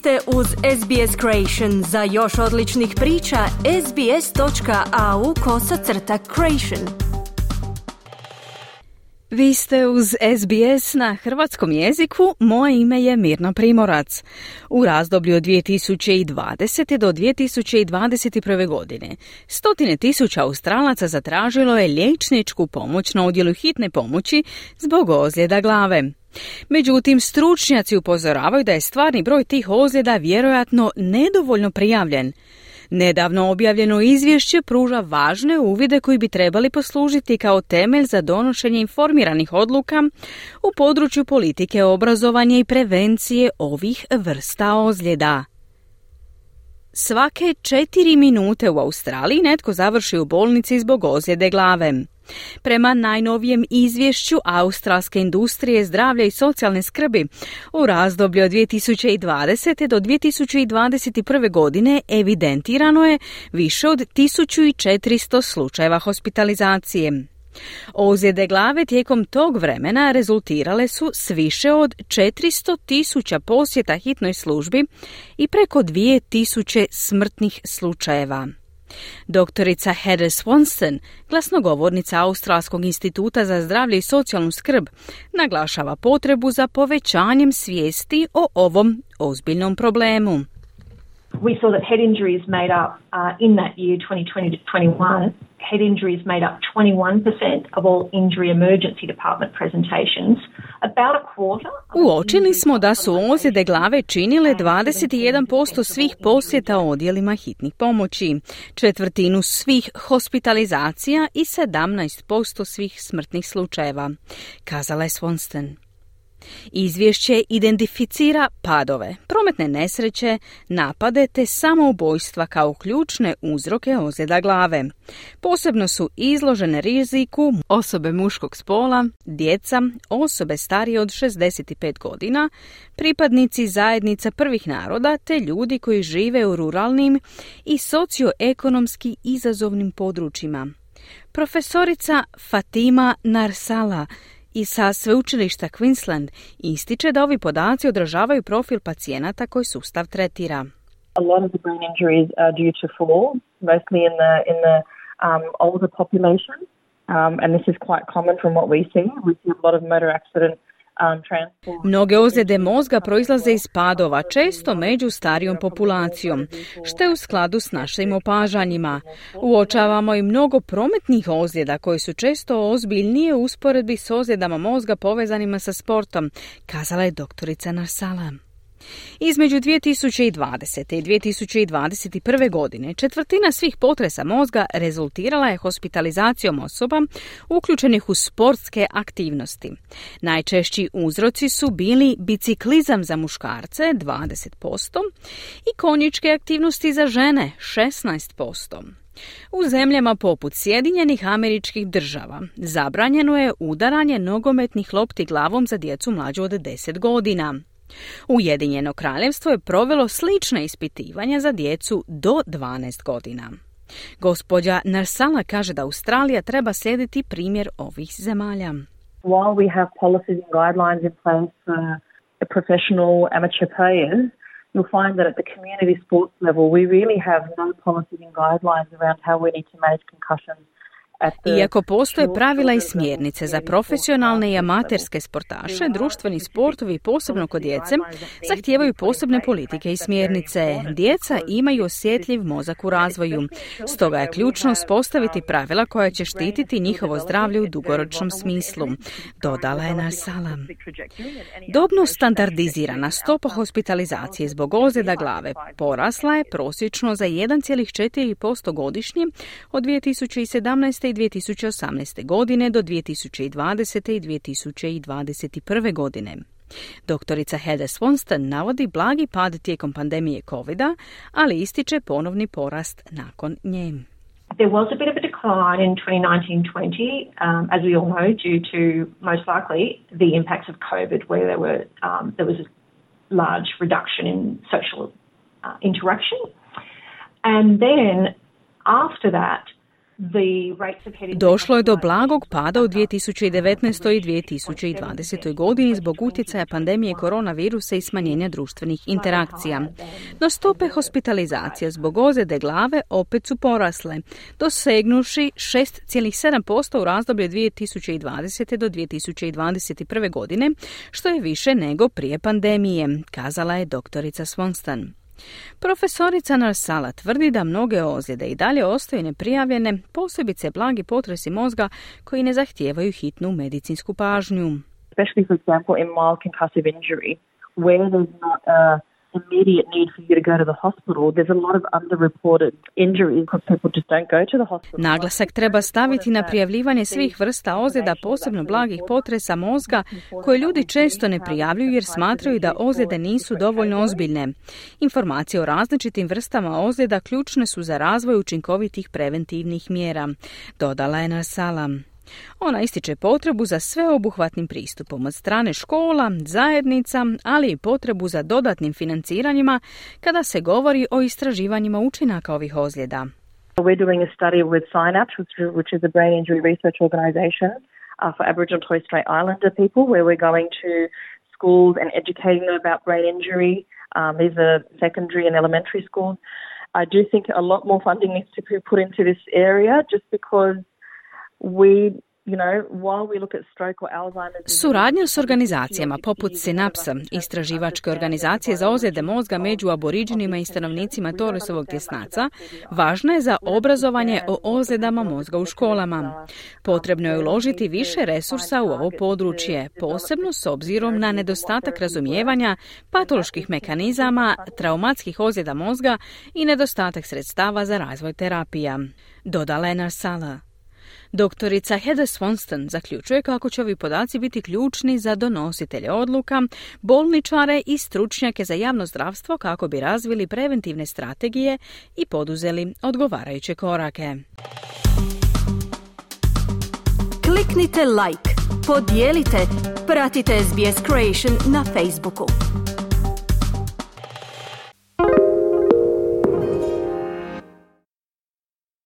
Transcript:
ste uz SBS Creation. Za još odličnih priča, sbs.au kosacrta creation. Vi ste uz SBS na hrvatskom jeziku, moje ime je Mirna Primorac. U razdoblju od 2020. do 2021. godine stotine tisuća Australaca zatražilo je liječničku pomoć na odjelu hitne pomoći zbog ozljeda glave. Međutim, stručnjaci upozoravaju da je stvarni broj tih ozljeda vjerojatno nedovoljno prijavljen. Nedavno objavljeno izvješće pruža važne uvide koji bi trebali poslužiti kao temelj za donošenje informiranih odluka u području politike obrazovanja i prevencije ovih vrsta ozljeda. Svake četiri minute u Australiji netko završi u bolnici zbog ozljede glave. Prema najnovijem izvješću Australske industrije zdravlja i socijalne skrbi u razdoblju od 2020. do 2021. godine evidentirano je više od 1400 slučajeva hospitalizacije. Ozljede glave tijekom tog vremena rezultirale su s više od 400 tisuća posjeta hitnoj službi i preko 2000 smrtnih slučajeva. Doktorica Heather Swanson, glasnogovornica Australskog instituta za zdravlje i socijalnu skrb, naglašava potrebu za povećanjem svijesti o ovom ozbiljnom problemu. We saw that head injuries made up uh, in that year 2020 to 21 head injuries made up 21% of all injury emergency department presentations. About a quarter Uočili smo da su ozljede glave činile 21% svih posjeta odjelima hitnih pomoći, četvrtinu svih hospitalizacija i 17% svih smrtnih slučajeva, kazala je Swanston. Izvješće identificira padove, prometne nesreće, napade te samoubojstva kao ključne uzroke ozljeda glave. Posebno su izložene riziku osobe muškog spola, djeca, osobe starije od 65 godina, pripadnici zajednica prvih naroda te ljudi koji žive u ruralnim i socioekonomski izazovnim područjima. Profesorica Fatima Narsala i sa sveučilišta Queensland ističe da ovi podaci odražavaju profil pacijenata koji sustav tretira. A lot of the brain injuries are due to fall, mostly in the in the um, older population, um, and this is quite common from what we see. We see a lot of motor accident Um, Mnoge ozljede mozga proizlaze iz padova, često među starijom populacijom, što je u skladu s našim opažanjima. Uočavamo i mnogo prometnih ozljeda koje su često ozbiljnije u usporedbi s ozljedama mozga povezanima sa sportom, kazala je doktorica Narsala. Između 2020. i 2021. godine četvrtina svih potresa mozga rezultirala je hospitalizacijom osoba uključenih u sportske aktivnosti. Najčešći uzroci su bili biciklizam za muškarce 20% i konjičke aktivnosti za žene 16%. U zemljama poput Sjedinjenih američkih država zabranjeno je udaranje nogometnih lopti glavom za djecu mlađu od 10 godina. Ujedinjeno kraljevstvo je provelo slična ispitivanja za djecu do 12 godina. Gospođa Narsala kaže da Australija treba slijediti primjer ovih zemalja. While we have policies and guidelines in place for professional amateur players, you'll find that at the community sports level we really have no policies and guidelines around how we need to manage concussions iako postoje pravila i smjernice za profesionalne i amaterske sportaše, društveni sportovi, posebno kod djece, zahtijevaju posebne politike i smjernice. Djeca imaju osjetljiv mozak u razvoju, stoga je ključno uspostaviti pravila koja će štititi njihovo zdravlje u dugoročnom smislu, dodala je Narsala. Dobno standardizirana stopa hospitalizacije zbog ozljeda glave porasla je prosječno za 1,4% godišnje od 2017 i 2018. godine do 2020. i 2021. godine. Doktorica Heather Swanston navodi blagi pad tijekom pandemije covid ali ističe ponovni porast nakon nje. There was a bit of a decline in 2019-20, um, as we all know, due to most likely the impacts of COVID, where there were um, there was a large reduction in social uh, interaction, and then after that, Došlo je do blagog pada u 2019. i 2020. godini zbog utjecaja pandemije koronavirusa i smanjenja društvenih interakcija. No stope hospitalizacija zbog ozljede glave opet su porasle, dosegnuši 6,7% u razdoblju 2020. do 2021. godine, što je više nego prije pandemije, kazala je doktorica Swonston. Profesorica Narsala tvrdi da mnoge ozljede i dalje ostaju neprijavljene, posebice blagi potresi mozga koji ne zahtijevaju hitnu medicinsku pažnju. Especially for example in mild concussive injury where there's not a immediate need for you to go to the hospital. There's a lot of underreported injuries because people just don't go to the hospital. Naglasak treba staviti na prijavljivanje svih vrsta ozljeda, posebno blagih potresa mozga, koje ljudi često ne prijavljuju jer smatraju da ozljede nisu dovoljno ozbiljne. Informacije o različitim vrstama ozljeda ključne su za razvoj učinkovitih preventivnih mjera, dodala je Narsala. Ona ističe potrebu za sveobuhvatnim pristupom od strane škola, zajednica, ali i potrebu za dodatnim financiranjima kada se govori o istraživanjima učinaka ovih ozljeda. We're doing a study with Synapse, which is a brain injury research organization uh, for Aboriginal and Torres Strait Islander people, where we're going to schools and educating them about brain injury. Um, these are secondary and elementary schools. I do think a lot more funding needs to be put into this area just because we Suradnja s organizacijama poput Synapsa, istraživačke organizacije za ozljede mozga među aboriđinima i stanovnicima Torresovog tjesnaca, važna je za obrazovanje o ozljedama mozga u školama. Potrebno je uložiti više resursa u ovo područje, posebno s obzirom na nedostatak razumijevanja patoloških mekanizama, traumatskih ozljeda mozga i nedostatak sredstava za razvoj terapija. Dodala je Narsala. Doktorica Heather Swonston zaključuje kako će ovi podaci biti ključni za donositelje odluka, bolničare i stručnjake za javno zdravstvo kako bi razvili preventivne strategije i poduzeli odgovarajuće korake. Kliknite like, podijelite, pratite SBS Creation na Facebooku.